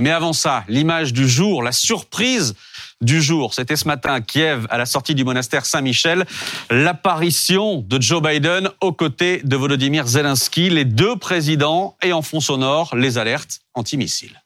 Mais avant ça, l'image du jour, la surprise du jour. C'était ce matin à Kiev, à la sortie du monastère Saint-Michel, l'apparition de Joe Biden aux côtés de Volodymyr Zelensky, les deux présidents, et en fond sonore, les alertes antimissiles.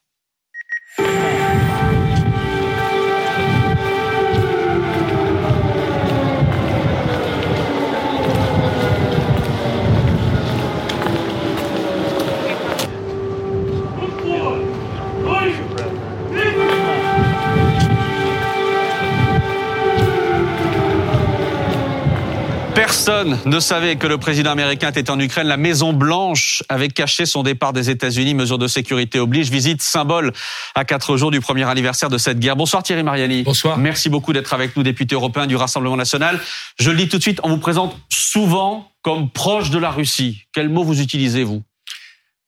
Personne ne savait que le président américain était en Ukraine. La Maison Blanche avait caché son départ des États-Unis. Mesures de sécurité oblige. Visite symbole à quatre jours du premier anniversaire de cette guerre. Bonsoir Thierry Mariani. Bonsoir. Merci beaucoup d'être avec nous, député européen du Rassemblement national. Je le dis tout de suite, on vous présente souvent comme proche de la Russie. Quel mot vous utilisez, vous?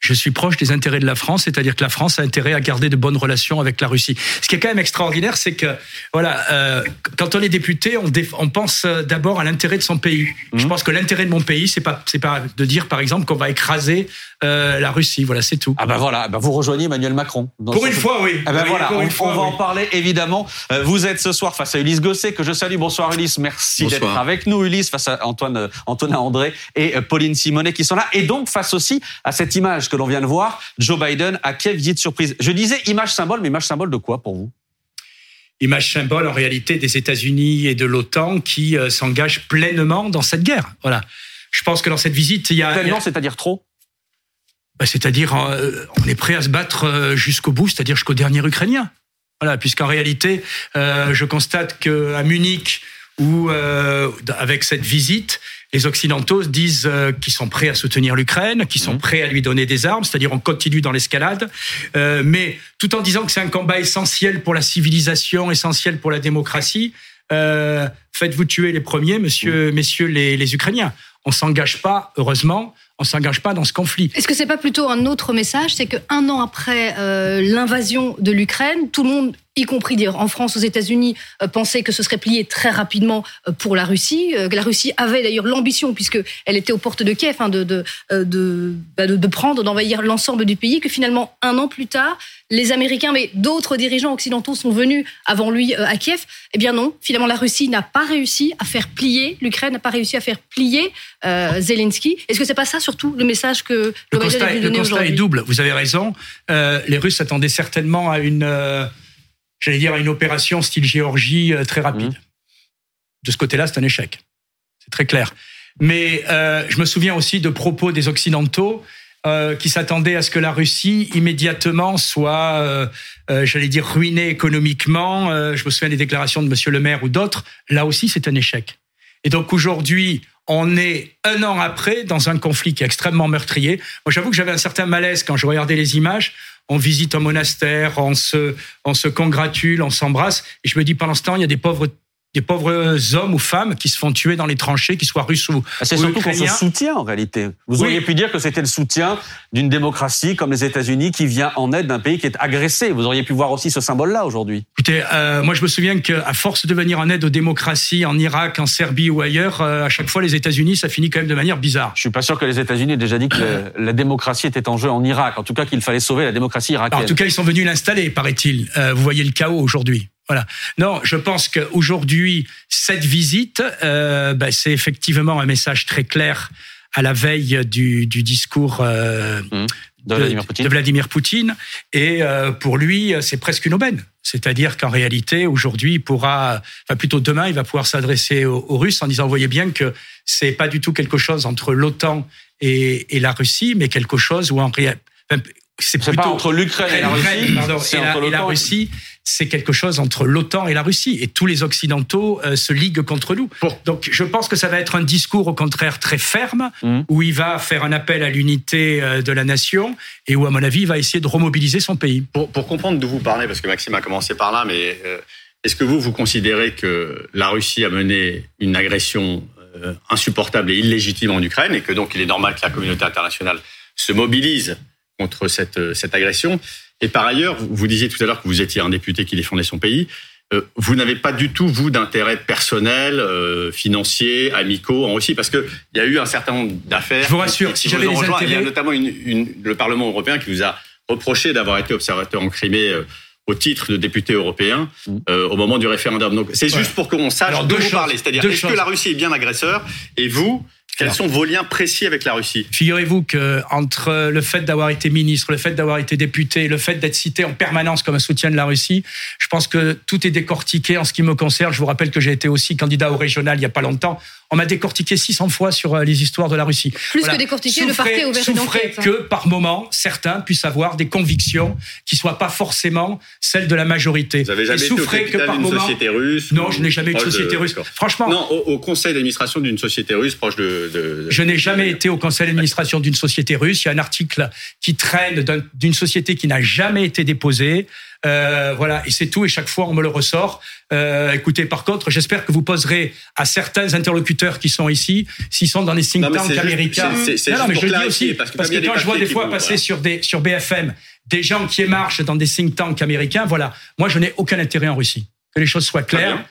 Je suis proche des intérêts de la France, c'est-à-dire que la France a intérêt à garder de bonnes relations avec la Russie. Ce qui est quand même extraordinaire, c'est que voilà, euh, quand on est député, on, on pense euh, d'abord à l'intérêt de son pays. Je mmh. pense que l'intérêt de mon pays, c'est pas c'est pas de dire par exemple qu'on va écraser euh, la Russie. Voilà, c'est tout. Ah ben voilà, ben vous rejoignez Emmanuel Macron. Pour une fois, oui. Ah ben voilà, on, va en parler évidemment. Euh, vous êtes ce soir face à Ulysse Gosset que je salue. Bonsoir Ulysse, merci d'être avec nous Ulysse face à Antoine Antonin André et Pauline Simonet qui sont là et donc face aussi à cette image que l'on vient de voir Joe Biden à Kiev, visite surprise. Je disais image symbole, mais image symbole de quoi pour vous? Image symbole en réalité des États-Unis et de l'OTAN qui euh, s'engagent pleinement dans cette guerre. Voilà. Je pense que dans cette visite, il y a. Pleinement, c'est-à-dire trop? bah, C'est-à-dire, euh, on est prêt à se battre euh, jusqu'au bout, c'est-à-dire jusqu'au dernier Ukrainien. Voilà, puisqu'en réalité, je constate qu'à Munich, ou avec cette visite, les Occidentaux disent euh, qu'ils sont prêts à soutenir l'Ukraine, qu'ils sont mhm. prêts à lui donner des armes, c'est-à-dire on continue dans l'escalade, euh, mais tout en disant que c'est un combat essentiel pour la civilisation, essentiel pour la démocratie. Euh, faites-vous tuer les premiers, monsieur, mhm. messieurs les, les Ukrainiens. On s'engage pas, heureusement, on s'engage pas dans ce conflit. Est-ce que c'est pas plutôt un autre message, c'est qu'un an après l'invasion de l'Ukraine, tout le monde y compris dire en France, aux États-Unis, euh, pensaient que ce serait plié très rapidement euh, pour la Russie. Euh, la Russie avait d'ailleurs l'ambition, puisque elle était aux portes de Kiev, hein, de, de, de, bah, de, de prendre, d'envahir l'ensemble du pays. Que finalement, un an plus tard, les Américains, mais d'autres dirigeants occidentaux sont venus avant lui à Kiev. Eh bien non, finalement, la Russie n'a pas réussi à faire plier l'Ukraine, n'a pas réussi à faire plier euh, Zelensky. Est-ce que c'est pas ça surtout le message que le, constat, le constat est double. Vous avez raison. Euh, les Russes attendaient certainement à une j'allais dire, à une opération style Géorgie euh, très rapide. Mmh. De ce côté-là, c'est un échec. C'est très clair. Mais euh, je me souviens aussi de propos des Occidentaux euh, qui s'attendaient à ce que la Russie immédiatement soit, euh, j'allais dire, ruinée économiquement. Je me souviens des déclarations de Monsieur Le Maire ou d'autres. Là aussi, c'est un échec. Et donc aujourd'hui, on est un an après dans un conflit qui est extrêmement meurtrier. Moi, j'avoue que j'avais un certain malaise quand je regardais les images on visite un monastère, on se, on se congratule, on s'embrasse. Et je me dis, pendant ce temps, il y a des pauvres des pauvres hommes ou femmes qui se font tuer dans les tranchées, qu'ils soient russes ou ah, C'est surtout qu'on se soutient en réalité. Vous auriez pu dire que c'était le soutien d'une démocratie comme les États-Unis qui vient en aide d'un pays qui est agressé. Vous auriez pu voir aussi ce symbole-là aujourd'hui. Écoutez, euh, moi je me souviens qu'à force de venir en aide aux démocraties en Irak, en Serbie ou ailleurs, euh, à chaque fois les États-Unis, ça finit quand même de manière bizarre. Je suis pas sûr que les États-Unis aient déjà dit que la démocratie était en jeu en Irak. En tout cas, qu'il fallait sauver la démocratie irakienne. en tout cas, ils sont venus l'installer, paraît-il. Euh, vous voyez le chaos aujourd'hui. Voilà. Non, je pense qu'aujourd'hui, cette visite, euh, ben, c'est effectivement un message très clair à la veille du, du discours euh, mmh. de, Vladimir de, Vladimir Poutine. Et euh, pour lui, c'est presque une aubaine. C'est-à-dire qu'en réalité, aujourd'hui, il pourra, enfin plutôt demain, il va pouvoir s'adresser aux, aux, Russes en disant, voyez bien que c'est pas du tout quelque chose entre l'OTAN et, et, la Russie, mais quelque chose où en réalité, c'est plutôt pas entre l'Ukraine et la Russie, pardon, et, la, Russie, c'est quelque chose entre l'OTAN et la Russie. Et tous les Occidentaux euh, se liguent contre nous. Donc je pense que ça va être un discours au contraire très ferme, mmh. où il va faire un appel à l'unité euh, de la nation et où, à mon avis, il va essayer de remobiliser son pays. Pour, pour comprendre d'où vous parlez, parce que Maxime a commencé par là, mais euh, est-ce que vous, vous considérez que la Russie a mené une agression insupportable et illégitime en Ukraine et que donc il est normal que la communauté internationale se mobilise contre cette, euh, cette agression. Et par ailleurs, vous disiez tout à l'heure que vous étiez un député qui défendait son pays. Euh, vous n'avez pas du tout, vous, d'intérêt personnel, euh, financier, amicaux en Russie, parce qu'il y a eu un certain nombre d'affaires. Je vous rassure, si j'avais des intérêts... Il y a notamment une, une, le Parlement européen qui vous a reproché d'avoir été observateur en Crimée au titre de député européen mm. au moment du référendum. Donc c'est juste pour qu'on sache de vous parler. C'est-à-dire, est-ce que la Russie est bien agresseur et vous, quels sont vos liens précis avec la Russie? Figurez-vous que entre le fait d'avoir été ministre, le fait d'avoir été député, le fait d'être cité en permanence comme un soutien de la Russie, je pense que tout est décortiqué en ce qui me concerne. Je vous rappelle que j'ai été aussi candidat au régional il y a pas longtemps on m'a décortiqué 600 fois sur euh, les histoires de la Russie. Plus que décortiquer, le parquet ouvert une enquête. Hein. que par moment, certains puissent avoir des convictions qui soient pas forcément celles de la majorité. Vous avez jamais été au que par d'une société russe Non, je n'ai jamais eu de société russe. Franchement. Non, au, conseil d'administration d'une société russe proche de. je n'ai jamais été au conseil d'administration d'une société russe. Il y a un article qui traîne d'une société qui n'a jamais été déposée. Euh, voilà, et c'est tout. Et chaque fois, on me le ressort. Euh, écoutez, par contre, j'espère que vous poserez à certains interlocuteurs qui sont ici, s'ils sont dans les think tanks américains. C'est non, mais je le dis aussi parce que, quand je vois des fois passer sur des sur BFM des gens qui émarchent dans des think tanks américains, voilà, moi, je n'ai aucun intérêt en Russie. Que les choses soient claires.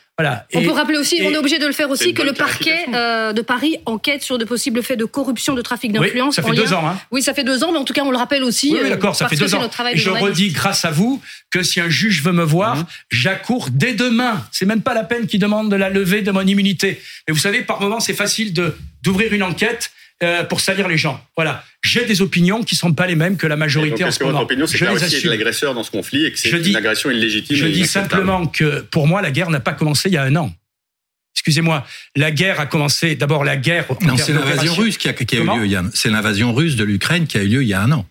On peut rappeler aussi, on est obligé de le faire aussi, que le parquet euh, de Paris enquête sur de possibles faits de corruption, de trafic d'influence. Oui, ça fait deux ans. Hein. Oui, ça fait deux ans, mais en tout cas, on le rappelle aussi. Oui, d'accord, ça fait deux ans. Et je redis, grâce à vous, que si un juge veut me voir, mhm. j'accours dès demain. C'est même pas la peine qu'il demande de la levée de mon immunité. Mais vous savez, par moment, c'est facile de d'ouvrir une enquête euh, pour salir les gens. Voilà. J'ai des opinions qui sont pas les mêmes que la majorité en ce moment. opinion, c'est que la Russie est l'agresseur dans ce conflit et que c'est une agression illégitime. Je dis simplement que pour moi, la guerre n'a pas commencé il y a un an. Excusez-moi, la guerre a commencé. D'abord, la guerre. Non, c'est l'invasion russe qui a, qui a eu lieu. Il y a, c'est l'invasion russe de l'Ukraine qui a eu lieu il y a un an.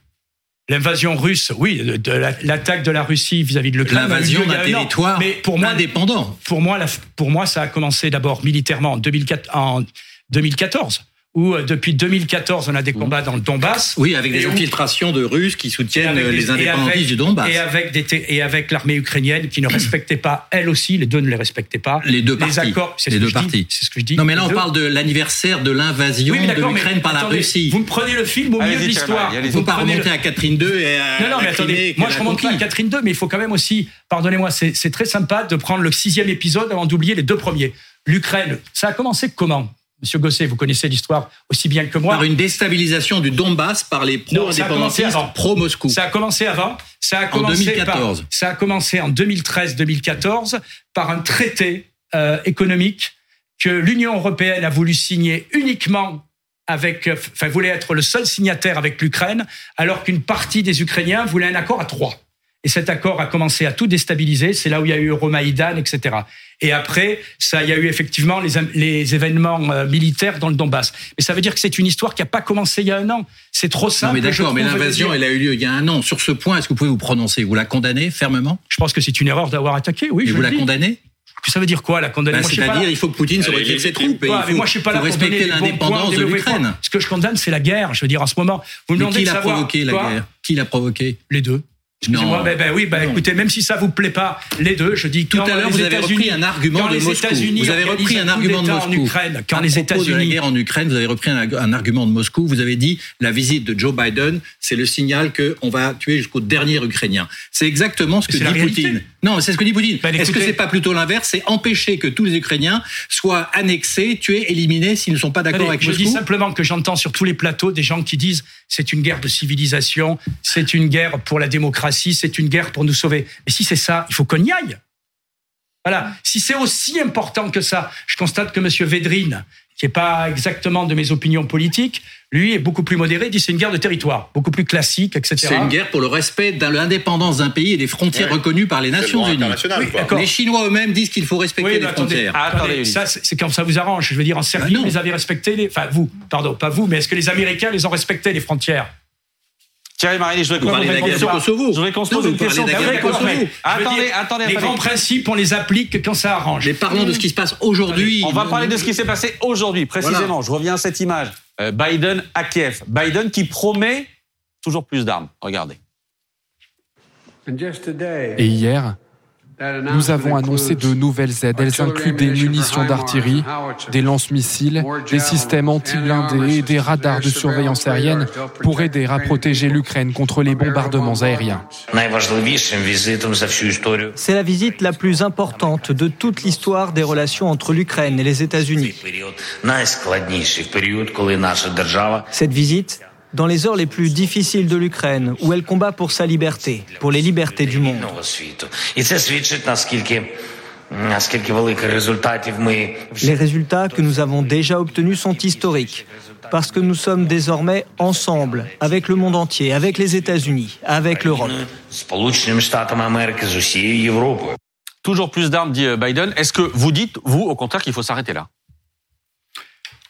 L'invasion russe, oui, de, l'attaque de la Russie vis-à-vis de l'Ukraine. L'invasion d'un territoire mais pour moi, indépendant. Pour moi, pour moi, ça a commencé d'abord militairement en, 2004, en 2014 où euh, depuis 2014 on a des mmh. combats dans le Donbass. Oui, avec des infiltrations de Russes qui soutiennent les indépendantistes du Donbass. Et avec, des, et avec l'armée ukrainienne qui ne respectait pas, elle aussi, les deux ne les respectaient pas. Les deux parties. accords, les ce deux parties. C'est ce que je dis. Non, mais là on parle de l'anniversaire de l'invasion de l'Ukraine par la Russie. Vous me prenez le film au milieu de l'histoire. Vous ne pas remonter à Catherine II et à Non, non, mais attendez, moi je remonte pas à Catherine II, mais il faut quand même aussi, pardonnez-moi, c'est très sympa de prendre le sixième épisode avant d'oublier les deux premiers. L'Ukraine, ça a commencé comment? Monsieur Gosset, vous connaissez l'histoire aussi bien que moi. Par une déstabilisation du Donbass par les pro-indépendantistes, pro-Moscou. Ça a commencé avant. Ça a commencé en 2014. ça a commencé en 2013-2014 par un traité euh, économique que l'Union européenne a voulu signer uniquement avec, euh, enfin, voulait être le seul signataire avec l'Ukraine, alors qu'une partie des Ukrainiens voulait un accord à trois. Et cet accord a commencé à tout déstabiliser. C'est là où il y a eu Euromaïdan, etc. Et après, ça, il y a eu effectivement les, les événements euh, militaires dans le Donbass. Mais ça veut dire que c'est une histoire qui n'a pas commencé il y a un an. C'est trop simple. Non, mais d'accord, mais l'invasion, elle a eu lieu il y a un an. Sur ce point, est-ce que vous pouvez vous prononcer? Vous la condamnez fermement? Je pense que c'est une erreur d'avoir attaqué, oui. Et vous la condamnez? Ça veut dire quoi la condamner bah, C'est-à-dire, il faut que Poutine se retire ses troupes. il faut, moi, je suis pas là respecter l'indépendance de l'Ukraine. Ce que je condamne, c'est la guerre. Je veux dire, en ce moment, vous me demandez qui l'a provoqué la guerre? Qui l'a provoqué? Les deux. Excusez-moi, ben, ben, oui, ben, écoutez, même si ça vous plaît pas, les deux, je dis tout à l'heure vous avez repris un argument de Moscou. Vous avez repris un argument de Moscou. En Ukraine, quand les États-Unis la guerre en Ukraine, vous avez repris un, argument de Moscou. Vous avez dit la visite de Joe Biden, c'est le signal que on va tuer jusqu'au dernier Ukrainien. C'est exactement ce que dit Poutine. Non, c'est ce que dit Poutine. Ben, Est-ce que c'est pas plutôt l'inverse? C'est empêcher que tous les Ukrainiens soient annexés, tués, éliminés s'ils ne sont pas d'accord avec Moscou? Je dis simplement que j'entends sur tous les plateaux des gens qui disent c'est une guerre de civilisation, c'est une guerre pour la démocratie, c'est une guerre pour nous sauver. Mais si c'est ça, il faut qu'on y aille. Voilà. Si c'est aussi important que ça, je constate que M. Védrine, qui n'est pas exactement de mes opinions politiques, lui est beaucoup plus modéré, dit c'est une guerre de territoire, beaucoup plus classique, etc. C'est une guerre pour le respect de l'indépendance d'un pays et des frontières reconnues par les Nations Unies. les Chinois eux-mêmes disent qu'il faut respecter les frontières. attendez, ça, c'est quand ça vous arrange. Je veux dire, en Serbie, ah vous les avez respecté, les... enfin vous, pardon, pas vous, mais est-ce que les Américains les ont respectés les frontières? Thierry Marini, je voudrais qu'on Kosovo. Je voudrais qu'on se pose une question. Attendez, attendez. Les grands principes, on les applique quand ça arrange. Mais parlons de ce qui se passe aujourd'hui. On va parler de ce qui s'est passé aujourd'hui, précisément. Je reviens à cette image. Euh, Biden à Kiev. Biden qui promet toujours plus d'armes. Regardez. Et hier, nous avons annoncé de nouvelles aides. Elles incluent des munitions d'artillerie, des lance-missiles, des systèmes anti-blindés et des radars de surveillance aérienne pour aider à protéger l'Ukraine contre les bombardements aériens. C'est la visite la plus importante de toute l'histoire des relations entre l'Ukraine et les États-Unis. Cette visite dans les heures les plus difficiles de l'Ukraine, où elle combat pour sa liberté, pour les libertés du monde. Les résultats que nous avons déjà obtenus sont historiques, parce que nous sommes désormais ensemble, avec le monde entier, avec les États-Unis, avec l'Europe. Toujours plus d'armes, dit Biden. Est-ce que vous dites, vous, au contraire, qu'il faut s'arrêter là?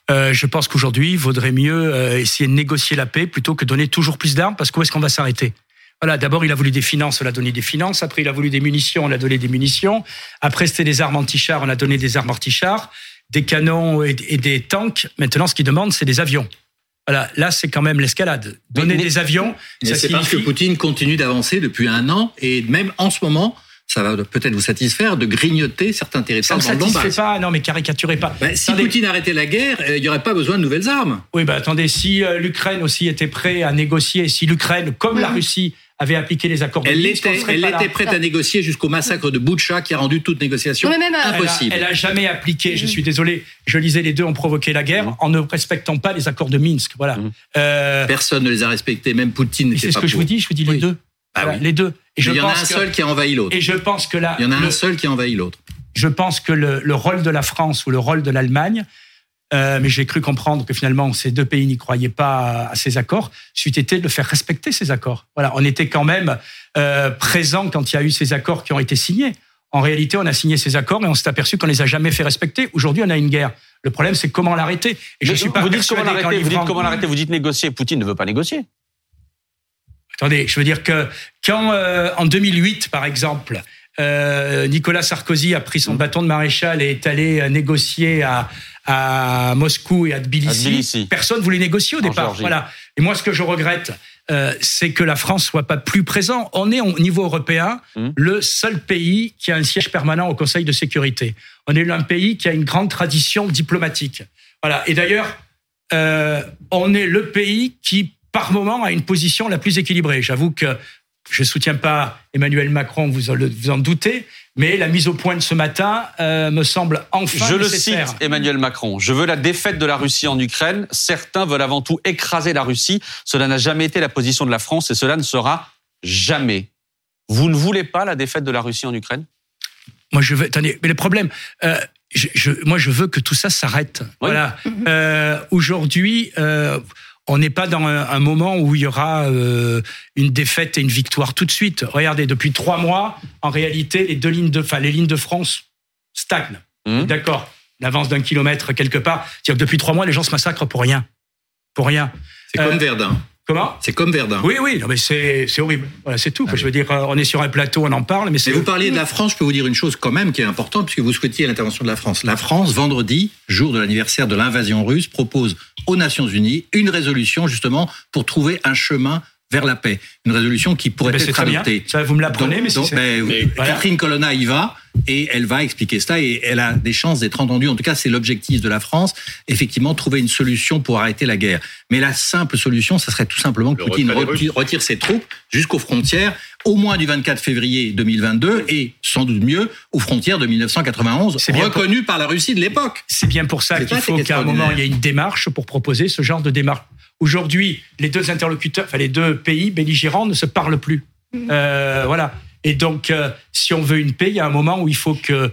Euh, je pense qu'aujourd'hui, il vaudrait mieux euh, essayer de négocier la paix plutôt que donner toujours plus d'armes, parce qu'où est-ce qu'on va s'arrêter? Voilà, d'abord il a voulu des finances, on a donné des finances. Après il a voulu des munitions, on a donné des munitions. Après c'était des armes anti-chars, on a donné des armes anti-chars, des canons et, des tanks. Maintenant, ce qu'il demande, c'est des avions. Voilà, là c'est quand même l'escalade. Donner des avions. C'est parce que Poutine continue d'avancer depuis un an et même en ce moment, ça va peut-être vous satisfaire de grignoter certains territoires ça dans le Donbass. pas, non mais caricaturez pas. Bah, si Poutine arrêtait la guerre, euh, il n'y aurait pas besoin de nouvelles armes. Oui, bah attendez, si euh, l'Ukraine aussi était prête à négocier, si l'Ukraine, comme la Russie, avait appliqué les accords de Elle était, elle était prête à négocier jusqu'au massacre de Boutcha qui a rendu toute négociation euh, impossible. Elle a, jamais appliqué, je suis désolé, je lisais les deux ont provoqué la guerre en ne respectant pas les accords de Minsk. Voilà. Personne ne les a respectés, même Poutine. C'est ce que je vous dis, je vous dis les deux. Ah les deux. Et je il y en a un seul qui a envahi l'autre. Et je pense que là, il y en a un seul qui a envahi l'autre. Je pense que le, rôle de la France ou le rôle de l'Allemagne, euh, mais j'ai cru comprendre que finalement ces deux pays n'y croyaient pas à, ces accords, c'eût été de faire respecter ces accords. Voilà, on était quand même euh, présent quand il y a eu ces accords qui ont été signés. En réalité, on a signé ces accords et on s'est aperçu qu'on les a jamais fait respecter. Aujourd'hui, on a une guerre. Le problème, c'est comment l'arrêter. Et je suis pas vous dites comment l'arrêter. Vous dites comment l'arrêter. Vous dites négocier. Poutine ne veut pas négocier. Attendez, je veux dire que quand euh, en 2008, par exemple, euh, Nicolas Sarkozy a pris son bâton de maréchal et est allé euh, négocier à, à Moscou et à Tbilissi, personne voulait négocier au départ. Voilà. Et moi, ce que je regrette, c'est que la France soit pas plus présent. On est au niveau européen hum. le seul pays qui a un siège permanent au Conseil de sécurité. On est un pays qui a une grande tradition diplomatique. Voilà. Et d'ailleurs, on est le pays qui par moment à une position la plus équilibrée. J'avoue que je ne soutiens pas Emmanuel Macron, vous en doutez, mais la mise au point de ce matin euh, me semble enfin Je le cite, Emmanuel Macron. Je veux la défaite de la Russie en Ukraine. Certains veulent avant tout écraser la Russie. Cela n'a jamais été la position de la France et cela ne sera jamais. Vous ne voulez pas la défaite de la Russie en Ukraine? Moi, je veux. Attendez, mais le problème. Euh, je, moi, je veux que tout ça s'arrête. Voilà. Euh, aujourd'hui, on n'est pas dans un, moment où il y aura euh, une défaite et une victoire tout de suite. Regardez, depuis trois mois, en réalité, les deux lignes de, enfin, les lignes de France stagnent. Mmh. D'accord, l'avance d'un kilomètre quelque part. C'est-à-dire que depuis trois mois, les gens se massacrent pour rien, pour rien. C'est comme euh, Verdun. Comment C'est comme Verdun. Oui, oui, mais c'est horrible. Voilà, c'est tout. Ah je veux dire, euh, on est sur un plateau, on en parle, mais c'est. Vous parliez de la France, je peux vous dire une chose quand même qui est importante, puisque vous souhaitiez l'intervention de la France. La France, vendredi, jour de l'anniversaire de l'invasion russe, propose aux Nations Unies une résolution justement pour trouver un chemin vers la paix. Une résolution qui pourrait être adoptée. Ça, vous me l'apprenez, mais, ben, Catherine Colonna y va et elle va expliquer cela et elle a des chances d'être entendue. En tout cas, c'est l'objectif de la France, effectivement, trouver une solution pour arrêter la guerre. Mais la simple solution, ça serait tout simplement que Poutine retire, ses troupes jusqu'aux frontières, au moins du 24 février 2022 et sans doute mieux aux frontières de 1991, reconnues par la Russie de l'époque. C'est bien pour ça qu'il faut qu'à un moment, il y ait une démarche pour proposer ce genre de démarche. Aujourd'hui, les deux interlocuteurs, enfin les deux pays belligérants ne se parlent plus. Mhm. Euh, voilà. Et donc, euh, si on veut une paix, il y a un moment où il faut que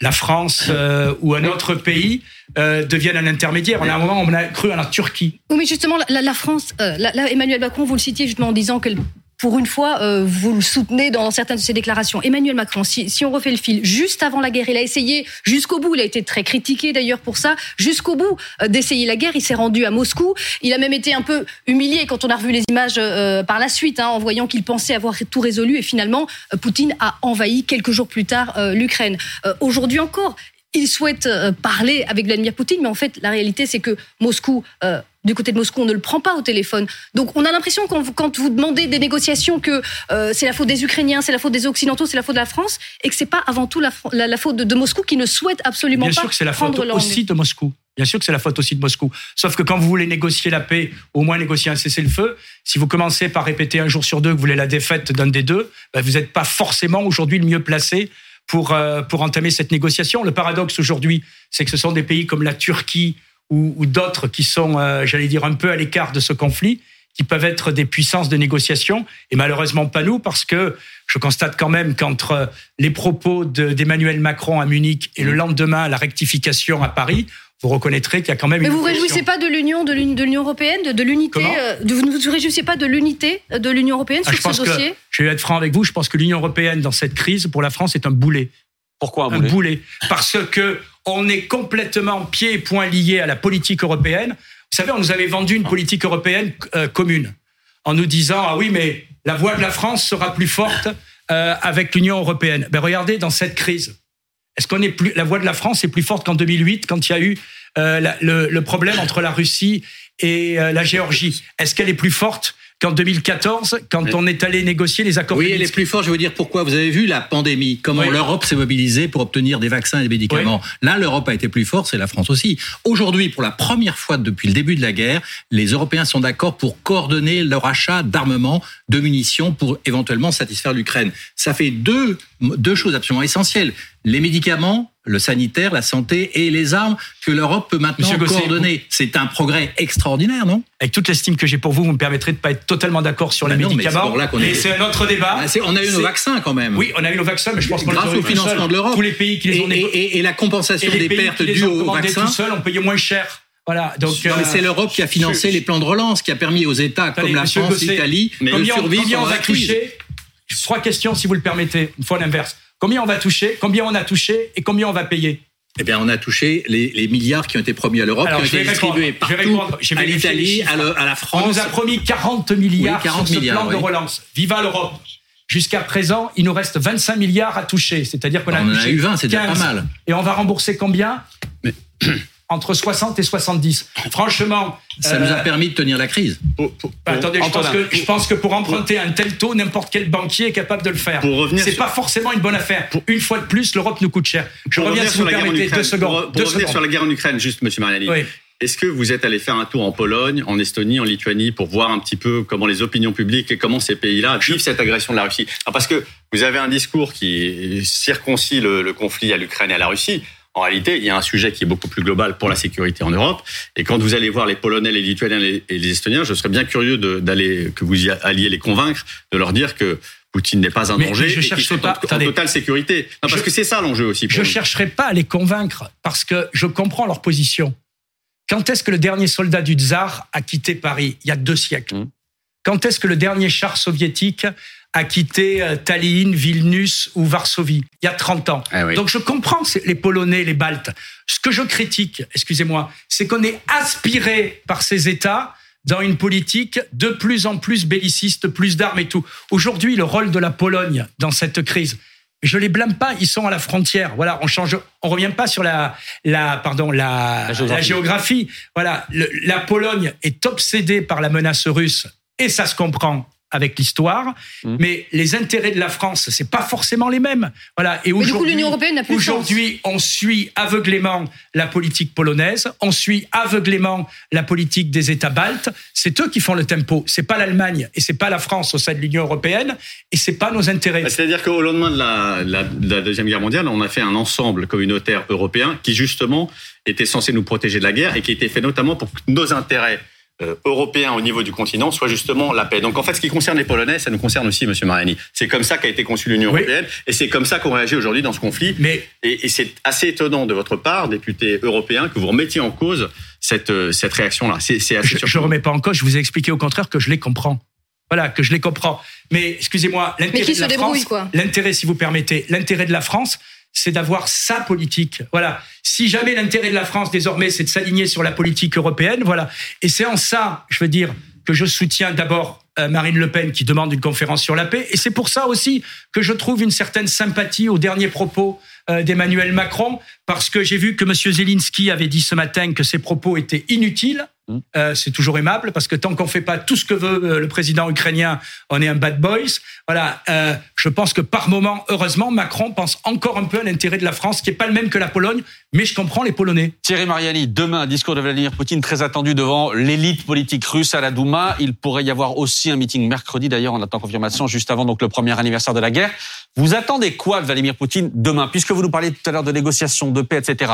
la France euh, ou un autre pays euh, devienne un intermédiaire. On a un moment, on a cru à la Turquie. Oui, mais justement, la, la France, là, Emmanuel Macron, vous le citiez justement en disant que pour une fois, euh, vous le soutenez dans certaines de ses déclarations. Emmanuel Macron, si, si, on refait le fil, juste avant la guerre, il a essayé jusqu'au bout, il a été très critiqué d'ailleurs pour ça, jusqu'au bout euh, d'essayer la guerre. Il s'est rendu à Moscou. Il a même été un peu humilié quand on a revu les images euh, par la suite, hein, en voyant qu'il pensait avoir tout résolu. Et finalement, Poutine a envahi quelques jours plus tard l'Ukraine. Aujourd'hui encore, il souhaite euh, parler avec Vladimir Poutine, mais en fait, la réalité, c'est que Moscou, euh, du côté de Moscou, on ne le prend pas au téléphone. Donc, on a l'impression quand, quand vous demandez des négociations que euh, c'est la faute des Ukrainiens, c'est la faute des Occidentaux, c'est la faute de la France, et que c'est pas avant tout la, la, faute de, Moscou qui ne souhaite absolument Bien pas sûr que c'est la faute aussi de Moscou. Bien sûr que c'est la faute aussi de Moscou. Sauf que quand vous voulez négocier la paix, au moins négocier un cessez-le-feu, si vous commencez par répéter un jour sur deux que vous voulez la défaite d'un des deux, ben vous n'êtes pas forcément aujourd'hui le mieux placé pour, euh, pour entamer cette négociation. Le paradoxe aujourd'hui, c'est que ce sont des pays comme la Turquie ou, ou d'autres qui sont, euh, j'allais dire, un peu à l'écart de ce conflit, qui peuvent être des puissances de négociation, et malheureusement pas nous, parce que je constate quand même qu'entre les propos d'Emmanuel Macron à Munich et le lendemain la rectification à Paris, vous reconnaîtrez qu'il y a quand même. Mais vous ne vous réjouissez pas de l'union, de l'Union européenne, de, l'unité. Euh, vous ne vous réjouissez pas de l'unité de l'Union européenne ah, sur ce dossier? Je vais être franc avec vous. Je pense que l'Union européenne dans cette crise pour la France est un boulet. Pourquoi un boulet, un boulet Parce que on est complètement pieds et poings liés à la politique européenne. Vous savez, on nous avait vendu une politique européenne euh, commune en nous disant ah oui mais la voix de la France sera plus forte euh, avec l'Union européenne. Ben regardez dans cette crise est-ce qu'on est plus la voix de la France est plus forte qu'en 2008 quand il y a eu euh, le, problème entre la Russie et la Géorgie? Est-ce qu'elle est plus forte qu'en 2014, quand on est allé négocier les accords. Oui, est plus forte. Je veux dire pourquoi. Vous avez vu la pandémie, comment l'Europe s'est mobilisée pour obtenir des vaccins et des médicaments? Là, l'Europe a été plus forte, c'est la France aussi. Aujourd'hui, pour la première fois depuis le début de la guerre, les Européens sont d'accord pour coordonner leur achat d'armement, de munitions pour éventuellement satisfaire l'Ukraine. Ça fait deux, deux choses absolument essentielles. Les médicaments, le sanitaire, la santé et les armes que l'Europe peut maintenant coordonner. C'est un progrès extraordinaire, non? Avec toute l'estime que j'ai pour vous, vous me permettrez de ne pas être totalement d'accord sur les ben médicaments. Mais c'est un autre débat. Ben, on a eu nos vaccins quand même. Oui, on a eu nos vaccins, mais je pense qu'on grâce au financement de l'Europe, tous les pays qui les ont et, et, la compensation des pertes dues aux vaccins, tout seuls ont payé moins cher. Voilà, donc euh, c'est l'Europe qui a financé les plans de relance, qui a permis aux États comme la France, l'Italie de survivre combien on va toucher? Trois questions, si vous le permettez, une fois l'inverse. Combien on va toucher Combien on a touché Et combien on va payer eh bien, on a touché les, milliards qui ont été promis à l'Europe, qui ont été distribués partout, à l'Italie, à, la France. On nous a promis 40 milliards 40 sur ce plan de relance. Viva l'Europe Jusqu'à présent, il nous reste 25 milliards à toucher. C'est-à-dire qu'on a, on a eu 20, c'est déjà pas mal. Et on va rembourser combien Mais entre 60 et 70. Franchement, ça nous a euh, permis de tenir la crise. Bah, attendez, je pense, que, je pense, que, pour emprunter un tel taux, n'importe quel banquier est capable de le faire. C'est pas forcément une bonne affaire. Une fois de plus, l'Europe nous coûte cher. Je reviens si vous permettez deux secondes. Pour, revenir sur la guerre en Ukraine, juste, Monsieur Mariani. Est-ce que vous êtes allé faire un tour en Pologne, en Estonie, en Lituanie pour voir un petit peu comment les opinions publiques et comment ces pays-là vivent cette agression de la Russie? Parce que vous avez un discours qui circoncie le conflit à l'Ukraine et à la Russie. En réalité, il y a un sujet qui est beaucoup plus global pour la sécurité en Europe. Et quand vous allez voir les Polonais, les Lituaniens et les Estoniens, je serais bien curieux d'aller que vous y alliez les convaincre, de leur dire que Poutine n'est pas un danger je cherche pas, en, totale sécurité. parce que c'est ça l'enjeu aussi. je ne chercherai pas à les convaincre parce que je comprends leur position. Quand est-ce que le dernier soldat du tsar a quitté Paris? Il y a deux siècles. Mmh. Quand est-ce que le dernier char soviétique a quitté euh, Tallinn, Vilnius ou Varsovie, il y a 30 ans. Eh Donc je comprends les Polonais, les Baltes. Ce que je critique, excusez-moi, c'est qu'on est aspiré par ces États dans une politique de plus en plus belliciste, plus d'armes et tout. Aujourd'hui, le rôle de la Pologne dans cette crise, je les blâme pas, ils sont à la frontière. Voilà, on change, on revient pas sur la, la pardon, la, la géographie. Voilà, la Pologne est obsédée par la menace russe et ça se comprend avec l'histoire, mmh. mais les intérêts de la France, c'est pas forcément les mêmes. Voilà. Et aujourd'hui, Aujourd'hui, on suit aveuglément la politique polonaise, on suit aveuglément la politique des États baltes. C'est eux qui font le tempo. C'est pas l'Allemagne et c'est pas la France au sein de l'Union européenne et c'est pas nos intérêts. Bah, c'est-à-dire qu'au lendemain de la, de la deuxième guerre mondiale, on a fait un ensemble communautaire européen qui justement était censé nous protéger de la guerre et qui était fait notamment pour que nos intérêts européen au niveau du continent soit justement la paix. Donc en fait, ce qui concerne les Polonais, ça nous concerne aussi, Monsieur Mariani. C'est comme ça qu'a été conçue l'Union européenne et c'est comme ça qu'on réagit aujourd'hui dans ce conflit. Mais... Et, c'est assez étonnant de votre part, député européen, que vous remettiez en cause cette, euh, cette réaction-là. C'est assez Je ne remets pas en cause, je vous ai expliqué au contraire que je les comprends. Voilà, que je les comprends. Mais excusez-moi, l'intérêt de la France, l'intérêt, si vous permettez, l'intérêt de la France, c'est d'avoir sa politique. Voilà. Si jamais l'intérêt de la France désormais, c'est de s'aligner sur la politique européenne, voilà. Et c'est en ça, je veux dire, que je soutiens d'abord euh, Marine Le Pen qui demande une conférence sur la paix. Et c'est pour ça aussi que je trouve une certaine sympathie aux derniers propos euh, d'Emmanuel Macron, parce que j'ai vu que M. Zelensky avait dit ce matin que ses propos étaient inutiles. Mmh. Euh, c'est toujours aimable parce que tant qu'on fait pas tout ce que veut euh, le président ukrainien, on est un bad boys. Voilà, euh, je pense que par moment, heureusement, Macron pense encore un peu à l'intérêt de la France, qui est pas le même que la Pologne, mais je comprends les Polonais. Thierry Mariani, demain, discours de Vladimir Poutine très attendu devant l'élite politique russe à la Douma. Il pourrait y avoir aussi un meeting mercredi, d'ailleurs, on attend confirmation juste avant donc le premier anniversaire de la guerre. Vous attendez quoi Vladimir Poutine demain, puisque vous nous parlez tout à l'heure de négociations, de paix, etc.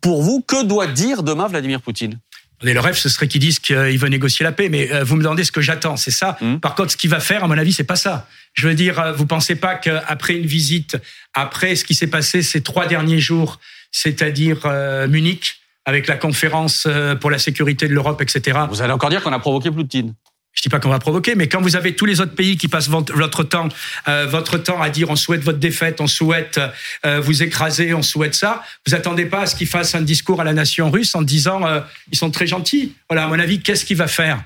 Pour vous, que doit dire demain Vladimir Poutine? Le rêve, ce serait qu'ils disent qu'il veut négocier la paix, mais euh, vous me demandez ce que j'attends, c'est ça? Mmh. Par contre, ce qu'il va faire, à mon avis, c'est pas ça. Je veux dire, euh, vous pensez pas qu'après une visite, après ce qui s'est passé ces trois derniers jours, c'est-à-dire euh, Munich, avec la conférence pour la sécurité de l'Europe, etc. Vous allez encore dire qu'on a provoqué Poutine? Je dis pas qu'on va provoquer, mais quand vous avez tous les autres pays qui passent votre temps, votre temps à dire on souhaite votre défaite, on souhaite vous écraser, on souhaite ça, vous attendez pas à ce qu'il fasse un discours à la nation russe en disant ils sont très gentils. Voilà, à mon avis, qu'est-ce qu'il va faire?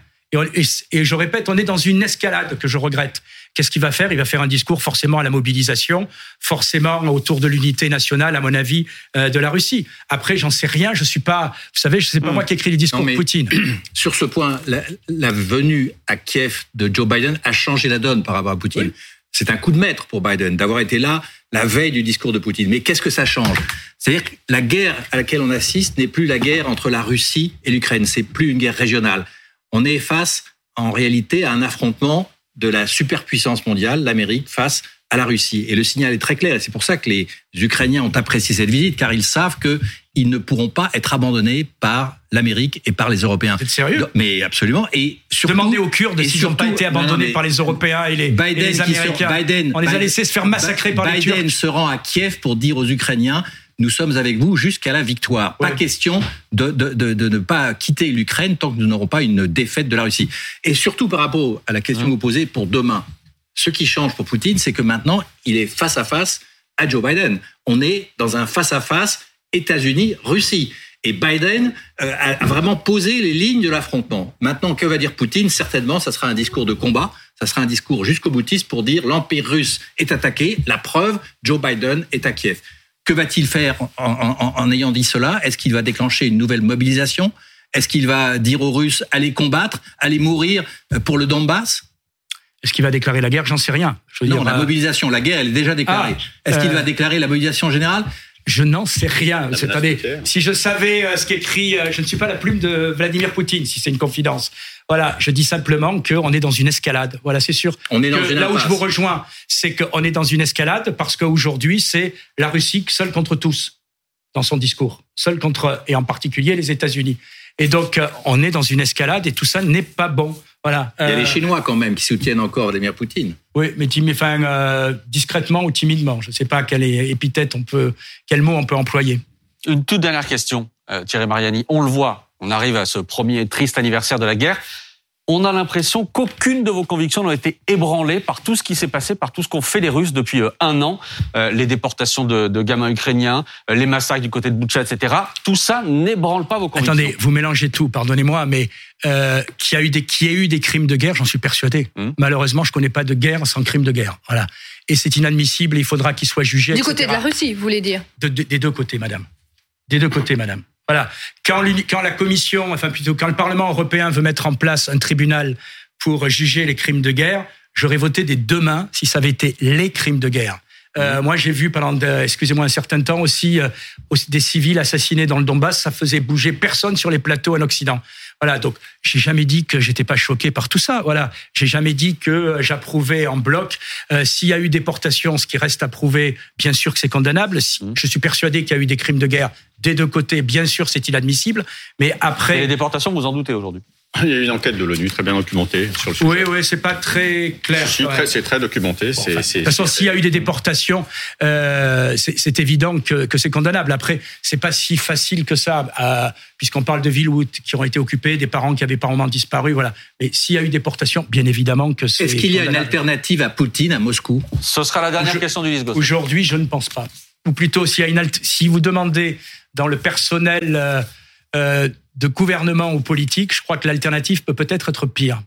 Et, je répète, on est dans une escalade que je regrette. Qu'est-ce qu'il va faire? Il va faire un discours forcément à la mobilisation, forcément autour de l'unité nationale, à mon avis, euh, de la Russie. Après, j'en sais rien. Je suis pas, vous savez, je sais pas hmm. moi qui écrit les discours de Poutine. Sur ce point, la, venue à Kiev de Joe Biden a changé la donne par rapport à Poutine. C'est un coup de maître pour Biden d'avoir été là la veille du discours de Poutine. Mais qu'est-ce que ça change? C'est-à-dire que la guerre à laquelle on assiste n'est plus la guerre entre la Russie et l'Ukraine. C'est plus une guerre régionale on est face en réalité à un affrontement de la superpuissance mondiale, l'Amérique, face à la Russie. Et le signal est très clair. Et c'est pour ça que les Ukrainiens ont apprécié cette visite, car ils savent qu'ils ne pourront pas être abandonnés par l'Amérique et par les Européens. C'est sérieux? Mais absolument. Et surtout, Demandez aux Kurdes s'ils n'ont pas été abandonnés par les Européens et les, Biden Américains. on les a laissés se faire massacrer par les Turcs. Biden se rend à Kiev pour dire aux Ukrainiens nous sommes avec vous jusqu'à la victoire. Pas question de, de, de, de, ne pas quitter l'Ukraine tant que nous n'aurons pas une défaite de la Russie. Et surtout par rapport à la question que vous posez pour demain. Ce qui change pour Poutine, c'est que maintenant, il est face à face à Joe Biden. On est dans un face-à-face États-Unis-Russie. Et Biden euh, a vraiment posé les lignes de l'affrontement. Maintenant, que va dire Poutine? Certainement, ça sera un discours de combat, ça sera un discours jusqu'au boutiste pour dire l'empire russe est attaqué. La preuve, Joe Biden est à Kiev. Que va-t-il faire en, ayant dit cela? Est-ce qu'il va déclencher une nouvelle mobilisation? Est-ce qu'il va dire aux Russes allez combattre, allez mourir euh, pour le Donbass? Est-ce qu'il va déclarer la guerre? J'en sais rien. non, la euh, mobilisation, la guerre, elle est déjà déclarée. Ah, Est-ce qu'il va euh, déclarer la mobilisation générale? Je n'en sais rien. si je savais ce qu'écrit, je ne suis pas la plume de Vladimir Poutine, si c'est une confidence. Voilà, je dis simplement qu'on est dans une escalade. Voilà, c'est sûr. On est dans là où je vous rejoins, c'est qu'on est dans une escalade parce qu'aujourd'hui, c'est la Russie seule contre tous dans son discours, seule contre et en particulier les États-Unis. Et donc, euh, on est dans une escalade et tout ça n'est pas bon. Voilà. Il y a les euh, Chinois quand même qui soutiennent encore Vladimir Poutine. Oui, mais enfin, euh, discrètement ou timidement. Je ne sais pas quelle épithète on peut, quel mot on peut employer. Une toute dernière question, Thierry Mariani. On le voit, on arrive à ce premier triste anniversaire de la guerre. On a l'impression qu'aucune de vos convictions n'a été ébranlée par tout ce qui s'est passé, par tout ce qu'ont fait les Russes depuis euh, un an, euh, les déportations de, gamins ukrainiens, euh, les massacres du côté de Boutcha, etc. Tout ça n'ébranle pas vos convictions. Attendez, vous mélangez tout, pardonnez-moi, mais euh, qu'il y a eu des, qu'il y a eu des crimes de guerre, j'en suis persuadé. Hum. Malheureusement, je connais pas de guerre sans crime de guerre. Voilà. Et c'est inadmissible. il faudra qu'il soit jugé. Du côté de la Russie, vous voulez dire? Des deux côtés, madame. Des deux côtés, madame. Voilà. Quand, quand la Commission, enfin plutôt quand le Parlement européen veut mettre en place un tribunal pour juger les crimes de guerre, j'aurais voté des deux mains si ça avait été les crimes de guerre. Euh, moi, j'ai vu pendant, excusez-moi, un certain temps aussi, euh, aussi, des civils assassinés dans le Donbass. Ça faisait bouger personne sur les plateaux en Occident. Voilà, donc j'ai jamais dit que j'étais pas choqué par tout ça. Voilà, j'ai jamais dit que j'approuvais en bloc. Euh, S'il y a eu déportation, ce qui reste à prouver, bien sûr que c'est condamnable. Si, mmh. Je suis persuadé qu'il y a eu des crimes de guerre des deux côtés. Bien sûr, c'est inadmissible. Mais après, Et les déportations, vous en doutez aujourd'hui? il y a une enquête de l'ONU très bien documentée sur le sujet. Oui, oui, c'est pas très clair. c'est très documenté. de toute façon, s'il y a eu des déportations, euh, c'est évident que, que c'est condamnable. Après, c'est pas si facile que ça, euh, puisqu'on parle de villes où, qui ont été occupées, des parents qui avaient vraiment disparu, voilà. Mais s'il y a eu déportation, bien évidemment que c'est. Est-ce qu'il y a une alternative à Poutine à Moscou? Ce sera la dernière question du Lisbonne. Aujourd'hui, je ne pense pas. Ou plutôt, s'il y a une si vous demandez dans le personnel. Euh, euh, de gouvernement ou politique, je crois que l'alternative peut peut-être être pire.